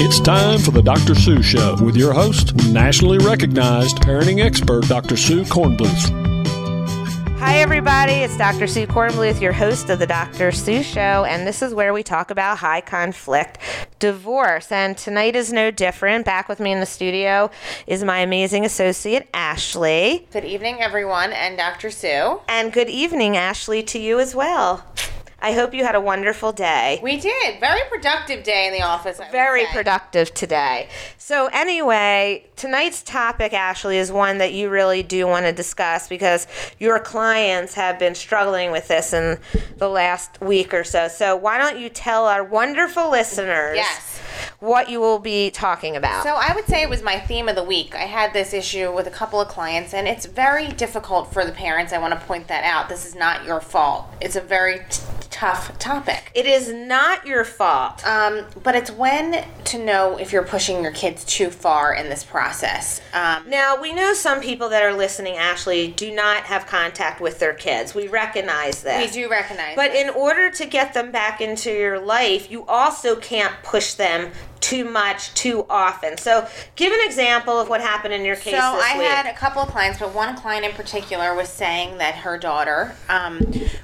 It's time for the Dr. Sue Show with your host, nationally recognized parenting expert, Dr. Sue Cornbluth. Hi, everybody. It's Dr. Sue Cornbluth, your host of the Dr. Sue Show, and this is where we talk about high conflict divorce. And tonight is no different. Back with me in the studio is my amazing associate, Ashley. Good evening, everyone, and Dr. Sue. And good evening, Ashley, to you as well. I hope you had a wonderful day. We did. Very productive day in the office. I Very productive today. So, anyway, tonight's topic, Ashley, is one that you really do want to discuss because your clients have been struggling with this in the last week or so. So, why don't you tell our wonderful listeners Yes. what you will be talking about? So I would say it was my theme of the week. I had this issue with a couple of clients, and it's very difficult for the parents. I want to point that out. This is not your fault. It's a very t- tough topic. it is not your fault. Um, but it's when to know if you're pushing your kids too far in this process. Um, Now, we know some people that are listening, Ashley, do not have contact with their kids. We recognize that. we do recognize, But in order to get them back into your life, you also can't push them too much too often. So, give an example of what happened in your case So I week. had a couple of clients, but one client in particular was saying that her daughter um,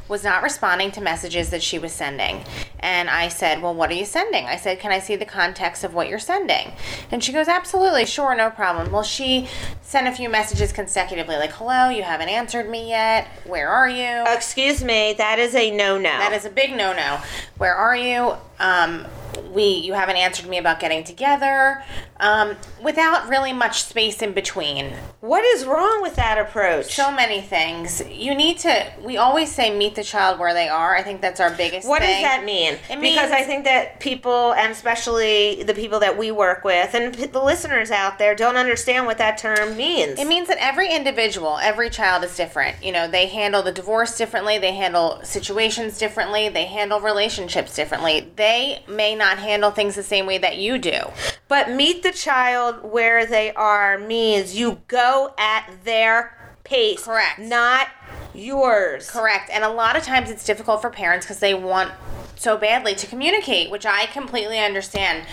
was not responding to messages that she was sending. And I said, Well, what are you sending? I said, Can I see the context of what you're sending? And she goes, Absolutely, sure, no problem. Well, she sent a few messages consecutively, like, Hello, you haven't answered me yet. Where are you? Excuse me, that is a no no. That is a big no no. Where are you? Um, we you haven't answered me about getting together um, without really much space in between. What is wrong with that approach? So many things. You need to. We always say meet the child where they are. I think that's our biggest. What does that mean? It because I think that people, and especially the people that we work with, and the listeners out there, don't understand what that term means. It means that every individual, every child is different. You know, they handle the divorce differently, they handle situations differently, they handle relationships differently. They may not handle things the same way that you do. But meet the child where they are means you go at their pace. Correct. Not yours. Correct. And a lot of times it's difficult for parents because they want so badly to communicate, which I completely understand.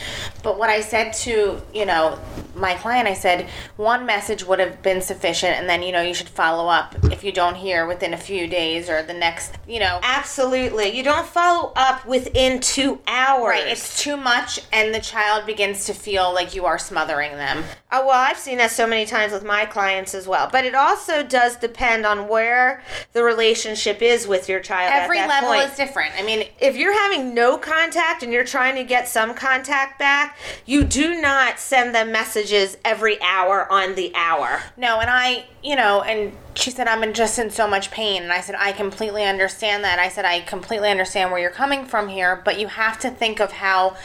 But what I said to, you know, my client, I said one message would have been sufficient and then, you know, you should follow up if you don't hear within a few days or the next, you know, Absolutely. You don't follow up within two hours. Right, it's too much, and the child begins to feel like you are smothering them. Oh, well, I've seen that so many times with my clients as well. But it also does depend on where the relationship is with your child. Every at that level point. is different. I mean, if you're having no contact and you're trying to get some contact back, you do not send them messages every hour on the hour. no, and I, you know, and she said, I'm in just in so much pain. And I said, I completely understand that. I said, I completely understand where you're coming from here, but you have to think of how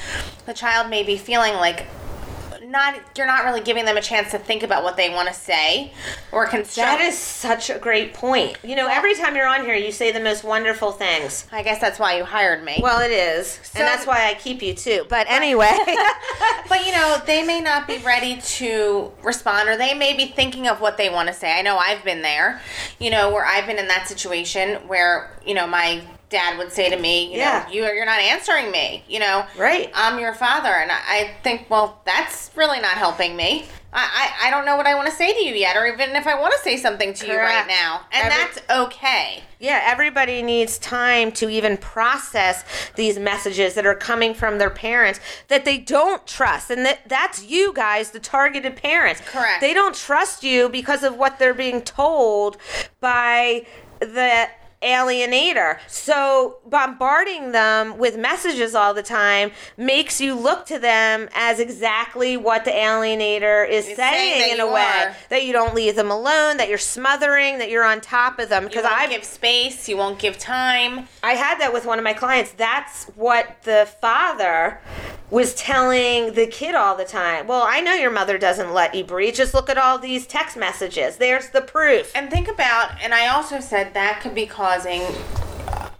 the child may be feeling like. Not you're not really giving them a chance to think about what they want to say or construct. That is such a great point. You know, every time you're on here, you say the most wonderful things. I guess that's why you hired me. Well, it is. So- and that's why I keep you too. But anyway. But you know, they may not be ready to respond, or they may be thinking of what they want to say. I know I've been there, you know, where I've been in that situation where you know my dad would say to me, you Yeah. know, you you're not answering me, you know, Right. I'm your father, and I, think, well, that's really not helping me. I, I, I don't know what I want to say to you yet, or even if I want to say something to you right now, and Every- that's okay. Yeah, everybody needs time to even process these messages that are coming from their parents that they don't trust. And that that's you guys, the targeted parents. Correct. They don't trust you because of what they're being told by the alienator. So bombarding them with messages all the time makes you look to them as exactly what the alienator is saying, saying in a way are. that you don't leave them alone, that you're smothering, that you're on top of them because I give space, you won't give time. I had that with one of my clients. That's what the father was telling the kid all the time. Well, I know your mother doesn't let you breathe. Just look at all these text messages. There's the proof. And think about, and I also said that could be causing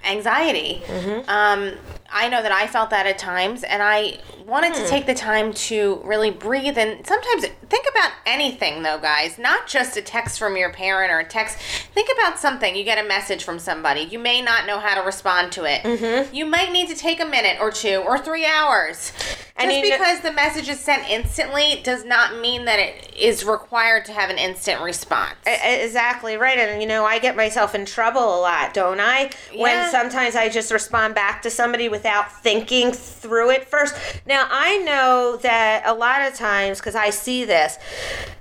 anxiety. Um, I know that I felt that at times, and I wanted to hmm. take the time to really breathe. And sometimes think about anything, though, guys, not just a text from your parent or a text. Think about something. You get a message from somebody. You may not know how to respond to it. Mm-hmm. You might need to take a minute or two or three hours. And Just know- because the message is sent instantly does not mean that it is required to have an instant response. Exactly right. And you know, I get myself in trouble a lot, don't I? When sometimes I just respond back to somebody without thinking through it first. Now, I know that a lot of times, because I see this,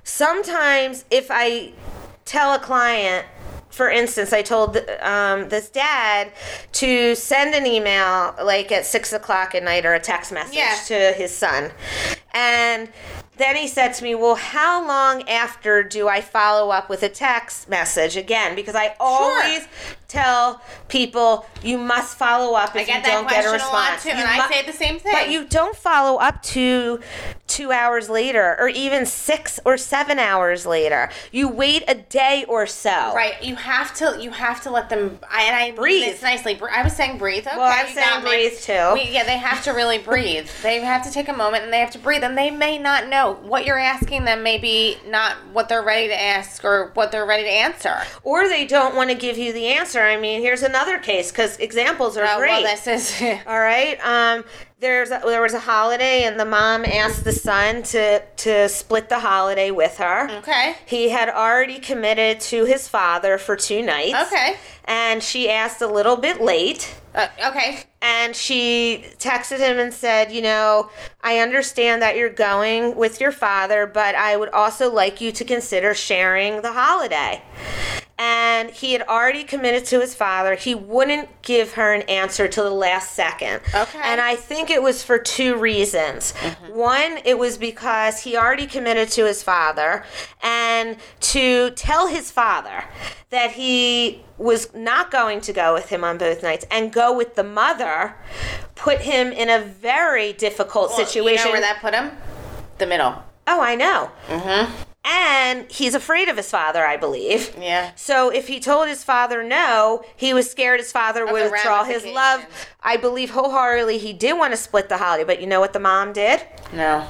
sometimes if I tell a client, for instance, I told um, this dad to send an email like at six o'clock at night or a text message Yeah. to his son. And then he said to me, Well, how long after do I follow up with a text message again? Because I always tell people you must follow up if you don't get a question a lot response. too, You and I mu- say the same thing. But you don't follow up to two hours later or even six or seven hours later. You wait a day or so. Right, you have to. You have to let them. I, and I Breathe. This nicely. I was saying breathe. Okay, Well, I'm saying got me. breathe, too. We, yeah, they have to really breathe. they have to take a moment and they have to breathe. And they may not know what you're asking them. Maybe not what they're ready to ask or what they're ready to answer. Or they don't want to give you the answer. I mean, here's another case because examples are Oh, great. well, this is. All right. Um, there's a, there was a holiday, and the mom asked the son to to split the holiday with her. Okay. He had already committed to his father for two nights. Okay. And she asked a little bit late. Uh, okay. And she texted him and said, You know, I understand that you're going with your father, but I would also like you to consider sharing the holiday. And he had already committed to his father. He wouldn't give her an answer till the last second. Okay. And I think it was for two reasons. One, it was because he already committed to his father, and to tell his father that he was not going to go with him on both nights and go with the mother put him in a very difficult Well, situation. You know where that put him? The middle. oh, I know. Mm-hmm. And he's afraid of his father, I believe. Yeah. So if he told his father no, he was scared his father would withdraw his love. I believe wholeheartedly he did want to split the holiday, but you know what the mom did? No.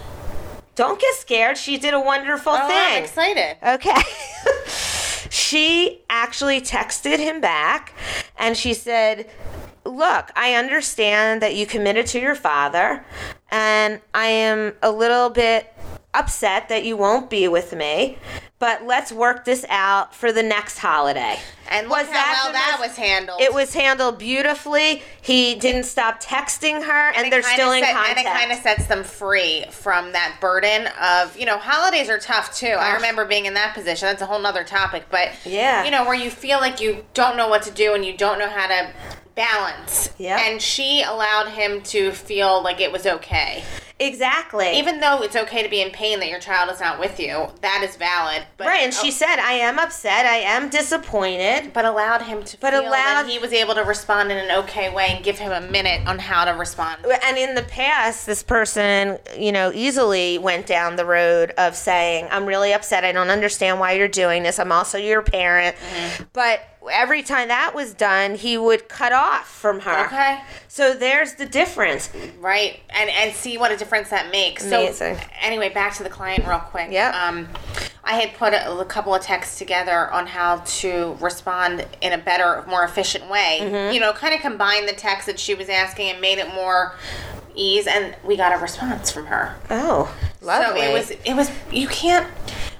Don't get scared. She did a wonderful Oh, I'm thing. excited. Okay. she actually texted him back and she said, Look, I understand that you committed to your father, and I am a little bit upset that you won't be with me, but let's work this out for the next holiday. And look how well that was handled. It was handled beautifully. He didn't stop texting her, and, it they're still in set- contact. And it kind of sets them free from that burden of, you know, holidays are tough too. I remember being in that position. That's a whole nother topic. But, Yeah. you know, where you feel like you don't know what to do and you don't know how to balance. Yeah. And she allowed him to feel like it was okay. exactly. Even though it's okay to be in pain that your child is not with you, that is valid. But, right, and she said, "I am upset. I am disappointed." But allowed him to But feel allowed- he was able to respond in an okay way and give him a minute on how to respond. and in the past this person you know easily went down the road of saying i'm really upset i don't understand why you're doing this i'm also your parent Mm-hmm. but every time that was done he would cut off from her Okay. so there's the difference Right, and and see what a difference that makes. Amazing. So anyway, back to the client real quick. Yeah. Um, I had put a, a couple of texts together on how to respond in a better, more efficient way. Mm-hmm. You know, kind of combine the text that she was asking and made it more ease, and we got a response from her. oh lovely So it was it was you can't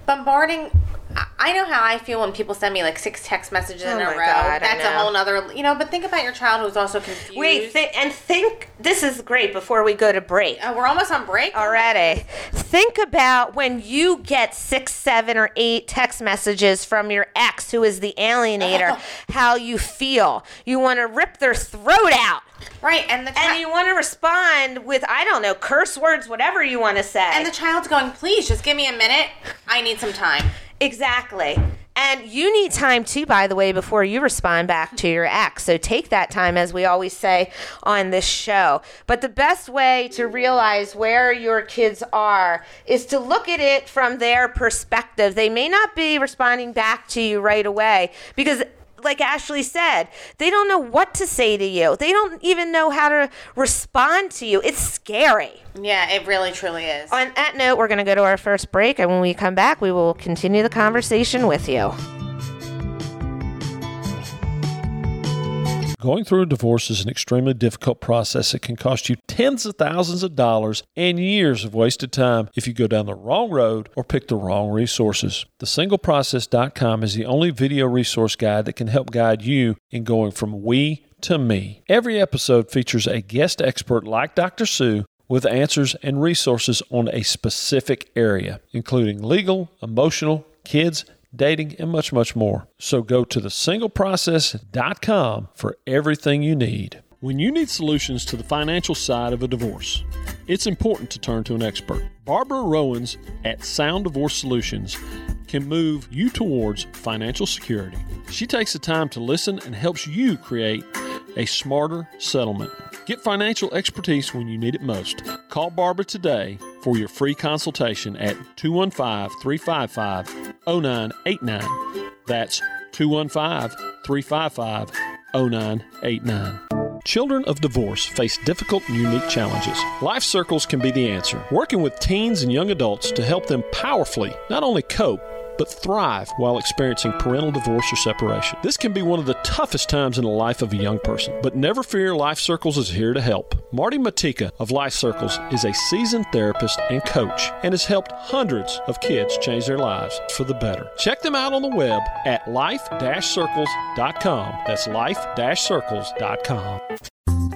bombarding. I- know how I feel when people send me like six text messages in Oh a my row. God, I That's a whole nother, you know. But think about your child who's also confused. wait th- and think this is great before we go to break Oh, we're almost on break oh already. Think about when you get six, seven, or eight text messages from your ex, who is the alienator, oh. how you feel. You want to rip their throat out. Right, and the And you want to respond with, I don't know, curse words, whatever you want to say. and the child's going, please just give me a minute. I need some time. Exactly. And you need time too, by the way, before you respond back to your ex. So take that time, as we always say on this show. But the best way to realize where your kids are is to look at it from their perspective. They may not be responding back to you right away because. Like Ashley said, they don't know what to say to you. They don't even know how to respond to you. It's scary. Yeah, it really truly is. On that note, we're going to go to our first break, and when we come back, we will continue the conversation with you. Going through a divorce is an extremely difficult process It can cost you tens of thousands of dollars and years of wasted time if you go down the wrong road or pick the wrong resources. TheSingleProcess.com is the only video resource guide that can help guide you in going from we to me. Every episode features a guest expert like Dr. Sue with answers and resources on a specific area, including legal, emotional, kids, dating, and much, much more. So go to thesingleprocess.com for everything you need. When you need solutions to the financial side of a divorce, it's important to turn to an expert. Barbara Rowans at Sound Divorce Solutions can move you towards financial security. She takes the time to listen and helps you create a smarter settlement. Get financial expertise when you need it most. Call Barbara today for your free consultation at 215 355 0989. That's 215 355 0989. Children of divorce face difficult and unique challenges. Life Circles can be the answer, working with teens and young adults to help them powerfully not only cope, but thrive while experiencing parental divorce or separation. This can be one of the toughest times in the life of a young person, but never fear, Life Circles is here to help. Marty Matika of Life Circles is a seasoned therapist and coach and has helped hundreds of kids change their lives for the better. Check them out on the web at life-circles.com. That's life-circles.com.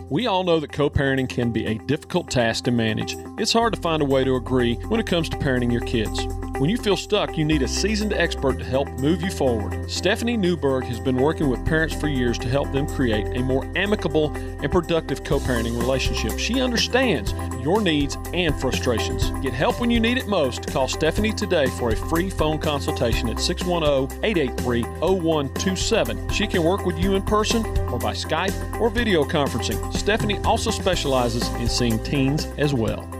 We all know that co parenting can be a difficult task to manage. It's hard to find a way to agree when it comes to parenting your kids. When you feel stuck, you need a seasoned expert to help move you forward. Stephanie Newberg has been working with parents for years to help them create a more amicable and productive co parenting relationship. She understands your needs and frustrations. Get help when you need it most. Call Stephanie today for a free phone consultation at 610 883 0127. She can work with you in person or by Skype or video conferencing. Stephanie also specializes in seeing teens as well.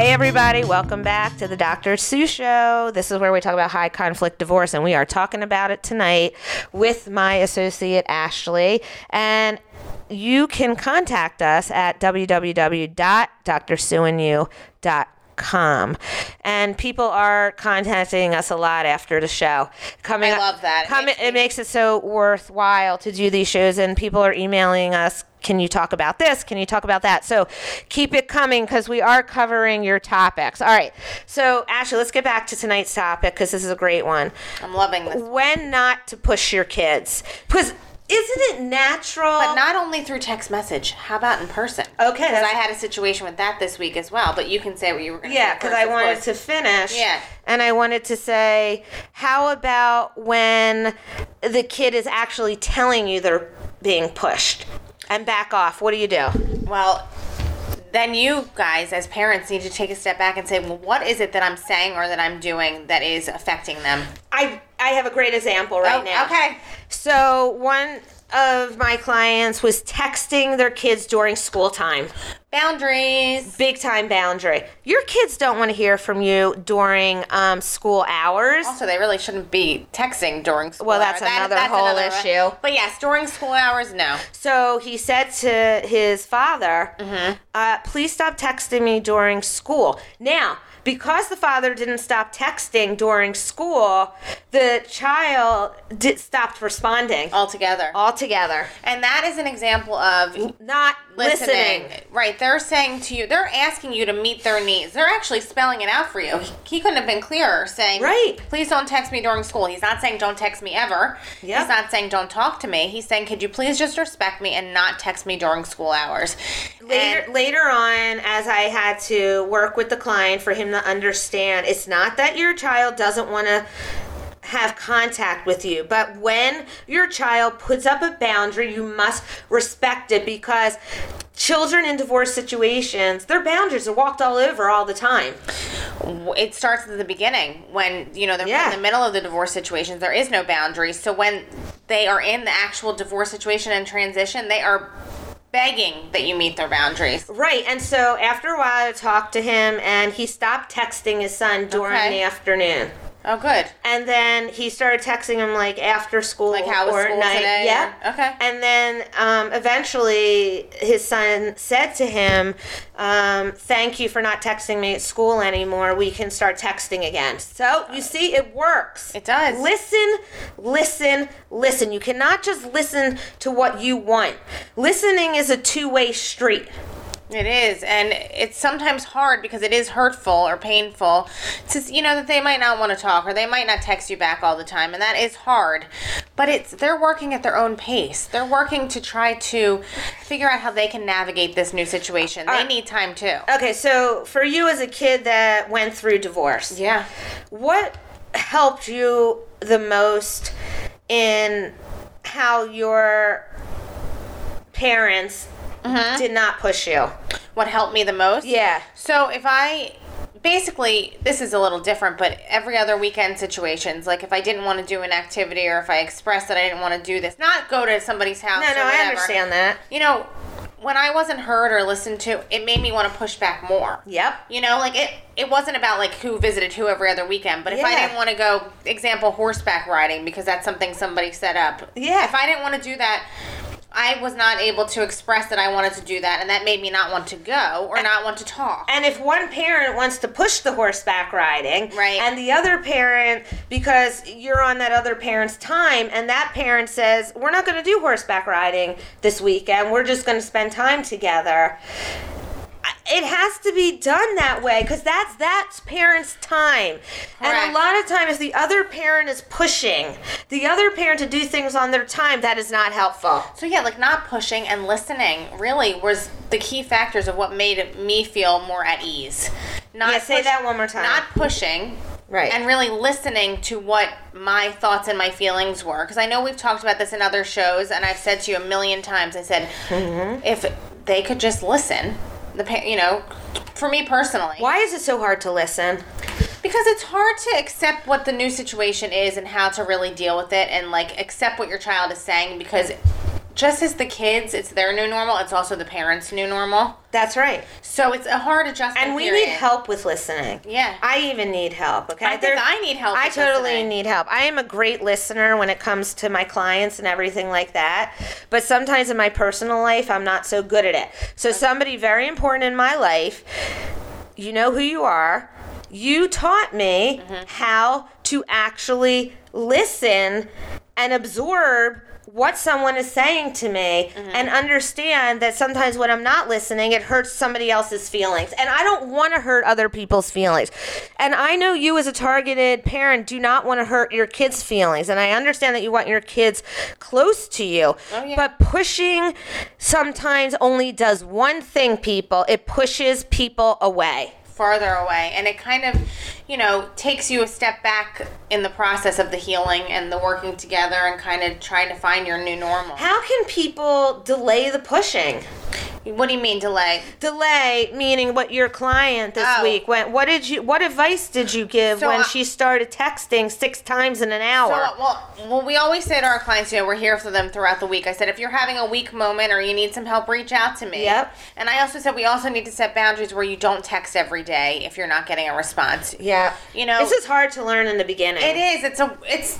Hey, everybody, welcome back to the Dr. Sue Show. This is where we talk about high conflict divorce, and we are talking about it tonight with my associate Ashley. And you can contact us at www.drsueandyou.com com. And people are contacting us a lot after the show. Coming I love that. It makes it makes it so worthwhile to do these shows, and people are emailing us. Can you talk about this? Can you talk about that? So keep it coming because we are covering your topics. All right. So, Ashley, let's get back to tonight's topic because this is a great one. I'm loving this. When not to push your kids. Because isn't it natural? But not only through text message. How about in person? Okay, Because I had a situation with that this week as well. But you can say what you were going to Yeah, because I wanted course. to finish. Yeah. And I wanted to say, how about when the kid is actually telling you they're being pushed and back off? What do you do? Well, then you guys, as parents, need to take a step back and say, well, what is it that I'm saying or that I'm doing that is affecting them? I I have a great example right Oh, now. okay. So one of my clients was texting their kids during school time. Boundaries. Big time boundary. Your kids don't want to hear from you during um, school hours. Also, they really shouldn't be texting during school Well, that's hours. another whole issue. But yes, during school hours, no. So he said to his father, uh, please stop texting me during school. Now, because the father didn't stop texting during school, the child did, stopped responding Altogether. altogether. And that is an example of Not listening. listening. Right. They're saying to you, they're asking you to meet their needs. They're actually spelling it out for you. He, he couldn't have been clearer saying, Right. please don't text me during school. He's not saying don't text me ever. Yep. He's not saying don't talk to me. He's saying, could you please just respect me and not text me during school hours? Later, And- later on, as I had to work with the client for him to understand, it's not that your child doesn't want to have contact with you, but when your child puts up a boundary, you must respect it because children in divorce situations, their boundaries are walked all over all the time. it starts at the beginning when you know they're Yeah. in the middle of the divorce situations there is no boundaries so when they are in the actual divorce situation and transition they are begging that you meet their boundaries Right, and so after a while, I talked to him, and he stopped texting his son during Okay. the afternoon. Oh, good. And then he started texting him like after school, Like, how was school night. today? Yeah. Or- okay. And then um, eventually, his son said to him, um, "Thank you for not texting me at school anymore. We can start texting again." So you see, it works. It does. Listen, listen, listen. You cannot just listen to what you want. Listening is a two-way street. It is, and it's sometimes hard because it is hurtful or painful. To, you know that they might not want to talk or they might not text you back all the time, and that is hard. But it's they're working at their own pace. They're working to try to figure out how they can navigate this new situation. They Uh, need time too. Okay, so for you as a kid that went through divorce, Yeah. what helped you the most in how your parents Uh-huh. did not push you? What helped me the most? Yeah. So if I basically this is a little different, but every other weekend situations, like if I didn't want to do an activity or if I expressed that I didn't want to do this, not go to somebody's house. No, no, I understand that. You know, when I wasn't heard or listened to, it made me want to push back more. Yep. You know, like it it wasn't about like who visited who every other weekend, but if I didn't want to go example horseback riding because that's something somebody set up. Yeah. If I didn't want to do that, I was not able to express that I wanted to do that and that made me not want to go or not want to talk. And if one parent wants to push the horseback riding, Right. and the other parent, because you're on that other parent's time, and that parent says, We're not going to do horseback riding this weekend, we're just going to spend time together. It has to be done that way because that's that's parents' time, and a lot of times the other parent is pushing the other parent to do things on their time. That is not helpful. So yeah, like not pushing and listening really was the key factors of what made me feel more at ease. Not Yeah, say that one more time. Not pushing. Right. And really listening to what my thoughts and my feelings were. Because I know we've talked about this in other shows, and I've said to you a million times. I said, Mm-hmm. if they could just listen, the pa- you know, for me personally, Why is it so hard to listen? because it's hard to accept what the new situation is and how to really deal with it, and like accept what your child is saying. Because just as the kids, it's their new normal. It's also the parents' new normal. That's right. So it's a hard adjustment. And we period. need help with listening. Yeah. I even need help. Okay. I think I need help I totally listening. need help. I am a great listener when it comes to my clients and everything like that. But sometimes in my personal life, I'm not so good at it. So somebody very important in my life, you know who you are. You taught me Mm-hmm. how to actually listen and absorb what someone is saying to me Mm-hmm. and understand that sometimes when I'm not listening, it hurts somebody else's feelings. And I don't want to hurt other people's feelings. And I know you, as a targeted parent, do not want to hurt your kids' feelings. And I understand that you want your kids close to you. Oh, yeah. But pushing sometimes only does one thing, people it pushes people away. Farther away and it kind of you know takes you a step back in the process of the healing and the working together and kind of trying to find your new normal How can people delay the pushing? What do you mean delay Delay meaning what your client this Oh. week went. What did you? What advice did you give So when I- she started texting six times in an so, hour? well, well, we always say to our clients, you know, we're here for them throughout the week. I said, if you're having a weak moment or you need some help, reach out to me. Yep. And I also said we also need to set boundaries where you don't text every day if you're not getting a response. yeah, You know, this is hard to learn in the beginning. It is. It's a. It's.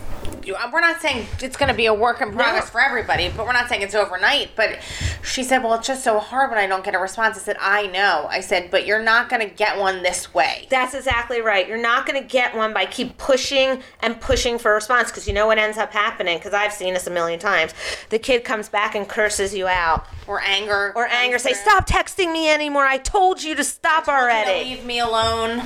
We're not saying it's going to be a work in progress No. for everybody, but we're not saying it's overnight. But she said, "Well, it's just so hard when I don't get a response." I said, "I know." I said, "But you're not going to get one this way." That's exactly right. You're not going to get one by keep pushing and pushing for a response because you know what ends up happening. Because I've seen this a million times. The kid comes back and curses you out, Or anger. or anger, say, "Stop texting me anymore! I told you to stop already." Leave me alone.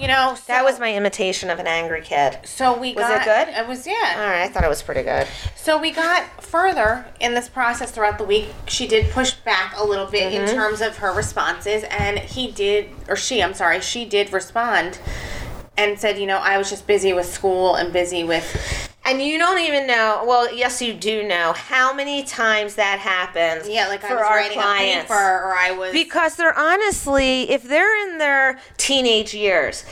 You know. So, That was my imitation of an angry kid. So we Was got. it good? It was yeah. All right, I thought it was pretty good. So we got further in this process throughout the week. She did push back a little bit Mm-hmm. in terms of her responses, and he did, or she, I'm sorry, she did respond and said, you know, I was just busy with school and busy with, And you don't even know. Well, yes, you do know how many times that happens. yeah, like I for was our clients. a paper, or I was. Because they're honestly, if they're in their teenage years,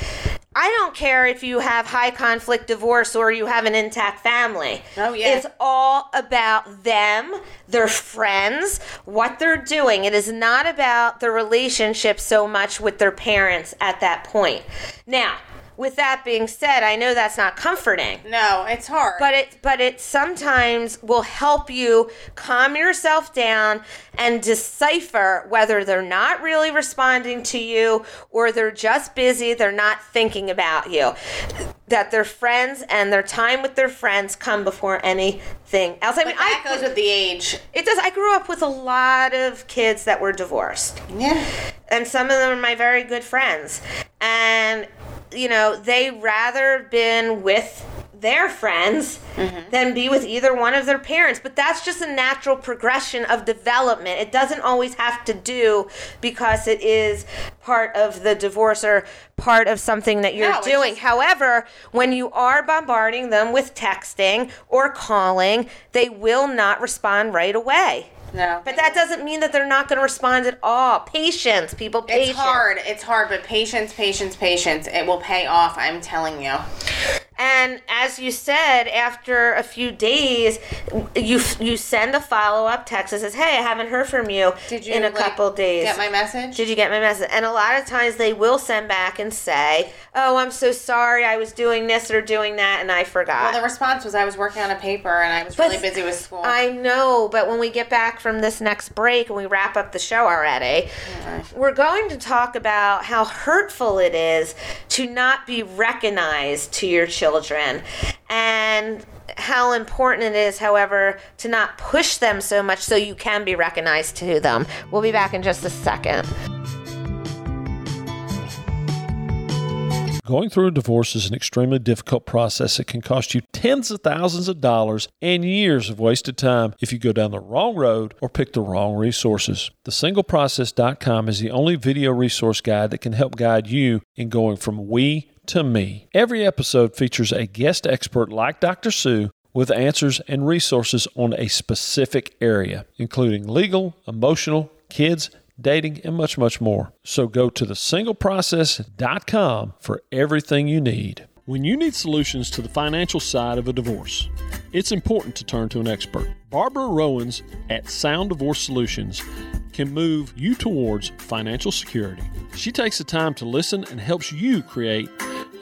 I don't care if you have high conflict divorce or you have an intact family. Oh, yeah. It's all about them, their friends, what they're doing. It is not about the relationship so much with their parents at that point. Now, with that being said, I know that's not comforting. No, it's hard. But it but it sometimes will help you calm yourself down and decipher whether they're not really responding to you or they're just busy, they're not thinking about you. That their friends and their time with their friends come before anything else. I but mean, that I goes with the age. it does. I grew up with a lot of kids that were divorced Yeah. and some of them are my very good friends and you know they rather been with their friends mm-hmm. than be with either one of their parents but that's just a natural progression of development it doesn't always have to do because it is part of the divorce or part of something that you're No, doing just- however when you are bombarding them with texting or calling they will not respond right away No. but that doesn't mean that they're not going to respond at all. Patience, people. Patience. It's hard. It's hard, but patience, patience, patience. It will pay off. I'm telling you. And as you said, after a few days, you you send a follow up text that says, "Hey, I haven't heard from you Did you in a like, couple days. Did you get my message? Did you get my message?" And a lot of times they will send back and say, "Oh, I'm so sorry. I was doing this or doing that, and I forgot." Well, the response was I was working on a paper and I was But really busy with school. I know, but when we get back from this next break and we wrap up the show already, we're going to talk about how hurtful it is to not be recognized to your children and how important it is, however, to not push them so much so you can be recognized to them. We'll be back in just a second. Going through a divorce is an extremely difficult process It can cost you tens of thousands of dollars and years of wasted time if you go down the wrong road or pick the wrong resources. TheSingleProcess.com is the only video resource guide that can help guide you in going from we to me. Every episode features a guest expert like Dr. Sue with answers and resources on a specific area, including legal, emotional, kids, dating, and much, much more. So go to thesingleprocess.com for everything you need. When you need solutions to the financial side of a divorce, it's important to turn to an expert. Barbara Rowans at Sound Divorce Solutions can move you towards financial security. She takes the time to listen and helps you create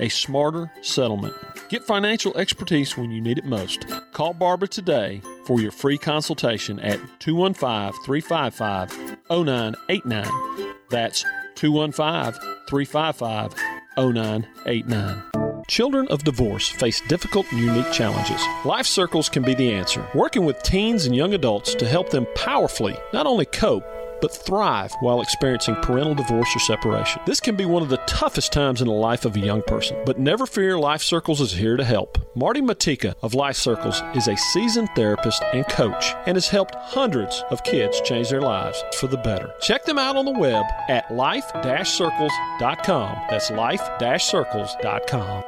a smarter settlement. Get financial expertise when you need it most. Call Barbara today for your free consultation at 215 355 0989. That's 215 355 0989. Children of divorce face difficult and unique challenges. Life Circles can be the answer, working with teens and young adults to help them powerfully not only cope, but thrive while experiencing parental divorce or separation. This can be one of the toughest times in the life of a young person, but never fear, Life Circles is here to help. Marty Matika of Life Circles is a seasoned therapist and coach and has helped hundreds of kids change their lives for the better. Check them out on the web at life-circles.com. That's life-circles.com.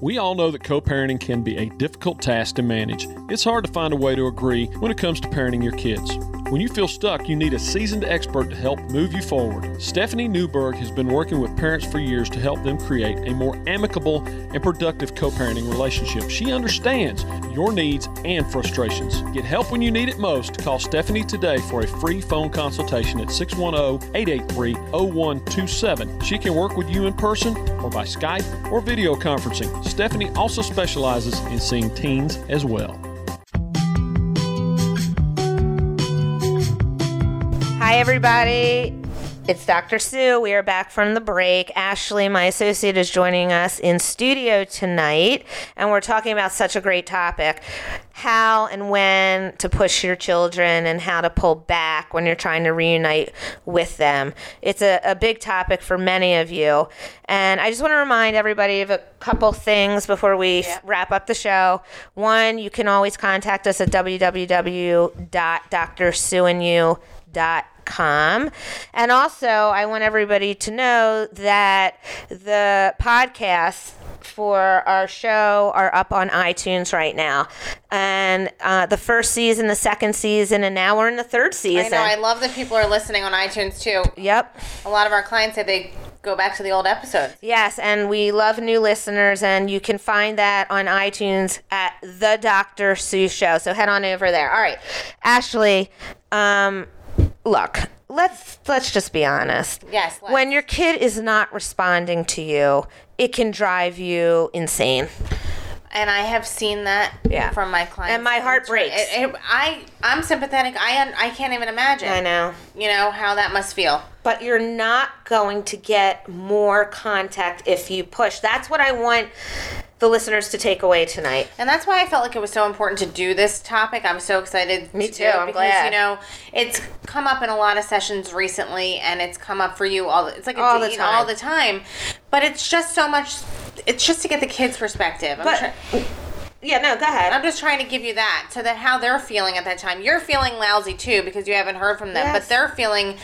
We all know that co parenting can be a difficult task to manage. It's hard to find a way to agree when it comes to parenting your kids. When you feel stuck, you need a seasoned expert to help move you forward. Stephanie Newberg has been working with parents for years to help them create a more amicable and productive co parenting relationship. She understands your needs and frustrations. Get help when you need it most. Call Stephanie today for a free phone consultation at 610 883 0127. She can work with you in person or by Skype or video conferencing. Stephanie also specializes in seeing teens as well. Hi, everybody. It's Dr. Sue. We are back from the break. Ashley, my associate, is joining us in studio tonight, and we're talking about such a great topic how and when to push your children and how to pull back when you're trying to reunite with them. It's a, a big topic for many of you. And I just want to remind everybody of a couple things before we Yeah. wrap up the show. One, you can always contact us at www.drsueandyou.com. And also, I want everybody to know that the podcasts for our show are up on iTunes right now. And uh, the first season, the second season, and now we're in the third I season. know. I love that people are listening on iTunes too. yep. A lot of our clients say they go back to the old episodes. Yes, and we love new listeners, and you can find that on iTunes at the Dr. Sue Show. So head on over there. All right, Ashley. Um, look, let's let's just be honest. Yes, let's. When your kid is not responding to you, it can drive you insane. and I have seen that Yeah. from my clients. And my heart breaks. It- it- I I'm sympathetic. I I can't even imagine. I know. You know how that must feel. But you're not going to get more contact if you push. That's what I want the listeners to take away tonight. And that's why I felt like it was so important to do this topic. I'm so excited. Me to too, I'm because, glad. You know, it's come up in a lot of sessions recently, and it's come up for you all. It's like a, All the know, all time. the time. But it's just so much. It's just to get the kids' perspective. I'm, But- try- Yeah, no, go ahead. I'm just trying to give you that so that how they're feeling at that time. You're feeling lousy too because you haven't heard from them, Yes. but they're feeling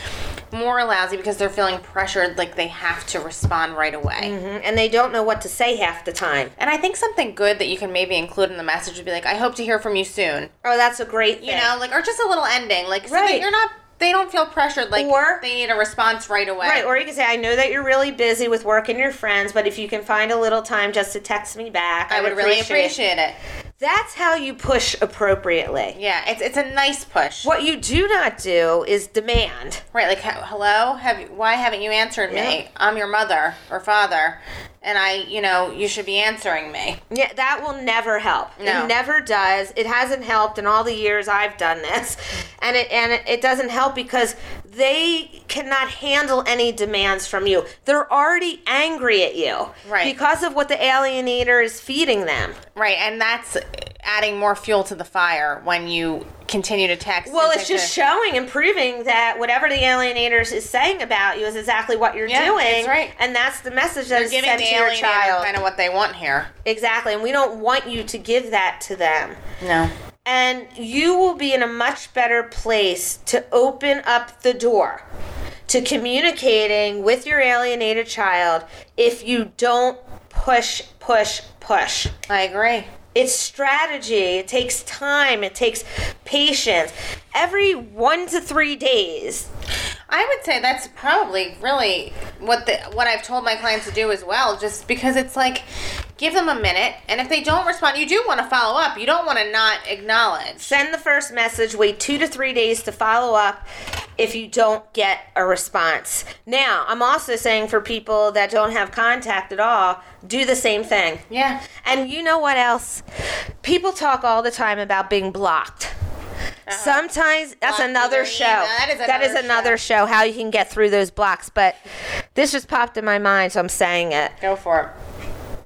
more lousy because they're feeling pressured, like they have to respond right away. Mhm, and they don't know what to say half the time. And I think something good that you can maybe include in the message would be like, "I hope to hear from you soon." Oh, that's a great thing. you know, like or just a little ending, like so Right. you're not. They don't feel pressured, like Or- they need a response right away. Right, or you can say, I know that you're really busy with work and your friends, but if you can find a little time just to text me back, I would really appreciate it. That's how you push appropriately. Yeah, it's it's a nice push. What you do not do is demand. Right, like hello, have you, why haven't you answered Yeah. me? I'm your mother or father, and I, you know, you should be answering me. Yeah, that will never help. No. It never does. It hasn't helped in all the years I've done this, and it and it, it doesn't help because they cannot handle any demands from you. They're already angry at you, Right. Because of what the alienator is feeding them. Right, and that's adding more fuel to the fire when you continue to text. Well, it's just to- showing and proving that whatever the alienator is saying about you is exactly what you're Yeah, doing. that's right. And that's the message that You're is giving sent the to your child. kind of what they want here. Exactly. And we don't want you to give that to them. No. And you will be in a much better place to open up the door to communicating with your alienated child if you don't push, push, push. I agree. It's strategy. It takes time. It takes patience. Every one to three days, I would say that's probably really what the what I've told my clients to do as well. Just because it's like, give them a minute, and if they don't respond, you do want to follow up. You don't want to not acknowledge. send the first message, wait two to three days to follow up if you don't get a response. Now, I'm also saying for people that don't have contact at all, do the same thing. Yeah. And you know what else? People talk all the time about being blocked. Uh-huh. Sometimes that's another show. That is that is another another show. How you can get through those blocks. But this just popped in my mind, so I'm saying it. Go for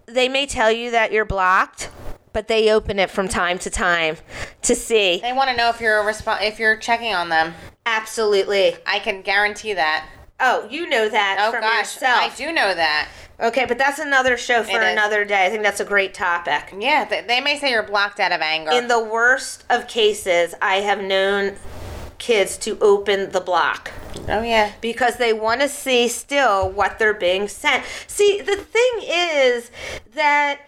it. They may tell you that you're blocked, but they open it from time to time to see. They want to know if you're a respo- if you're checking on them. Absolutely. I can guarantee that. Oh, you know that Oh from gosh, yourself. I do know that. Okay, but that's another show for another day. I think that's a great topic. Yeah, they, they may say you're blocked out of anger. In the worst of cases, I have known kids to open the block oh yeah. because they want to see still what they're being sent. See, the thing is that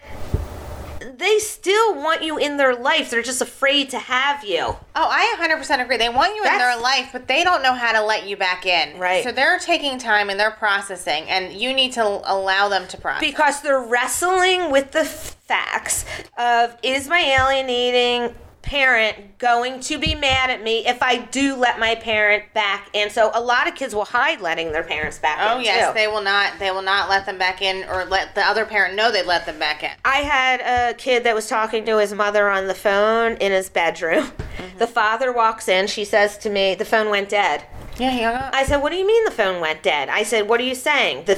they still want you in their life. They're just afraid to have you. Oh, I 100% agree. They want you in their life, but they don't know how to let you back in. Right. So they're taking time and they're processing, and you need to allow them to process. because they're wrestling with the facts of is my alienating parent going to be mad at me if I do let my parent back in? So a lot of kids will hide letting their parents back oh in. yes, too. they will not. They will not let them back in, or let the other parent know they let them back in. I had a kid that was talking to his mother on the phone in his bedroom. Mm-hmm. The father walks in. She says to me, "The phone went dead." Yeah, he hung up. I said, "What do you mean the phone went dead?" I said, "What are you saying?" The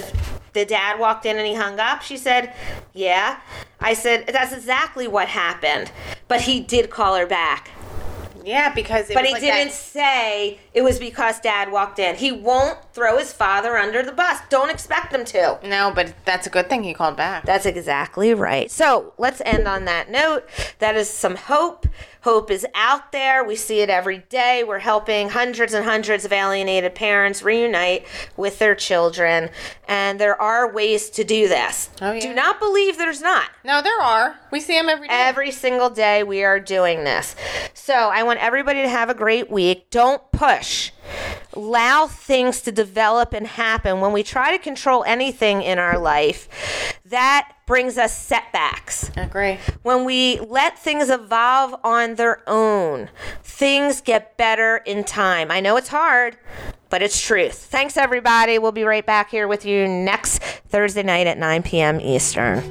the dad walked in and he hung up. She said, "Yeah." I said, "That's exactly what happened." But he did call her back. yeah, because it But he like didn't that- say it was because dad walked in. He won't throw his father under the bus. Don't expect him to. No, but that's a good thing he called back. That's exactly right. So let's end on that note. That is some hope. Hope is out there. We see it every day. We're helping hundreds and hundreds of alienated parents reunite with their children. And there are ways to do this. Oh, yeah. Do not believe there's not. no, there are. We see them every day. Every single day we are doing this. So I want everybody to have a great week. Don't push. Allow things to develop and happen. When we try to control anything in our life, that brings us setbacks. agree. When we let things evolve on their own, things get better in time. I know it's hard, but it's truth. Thanks, everybody. We'll be right back here with you next Thursday night at 9 p.m. Eastern.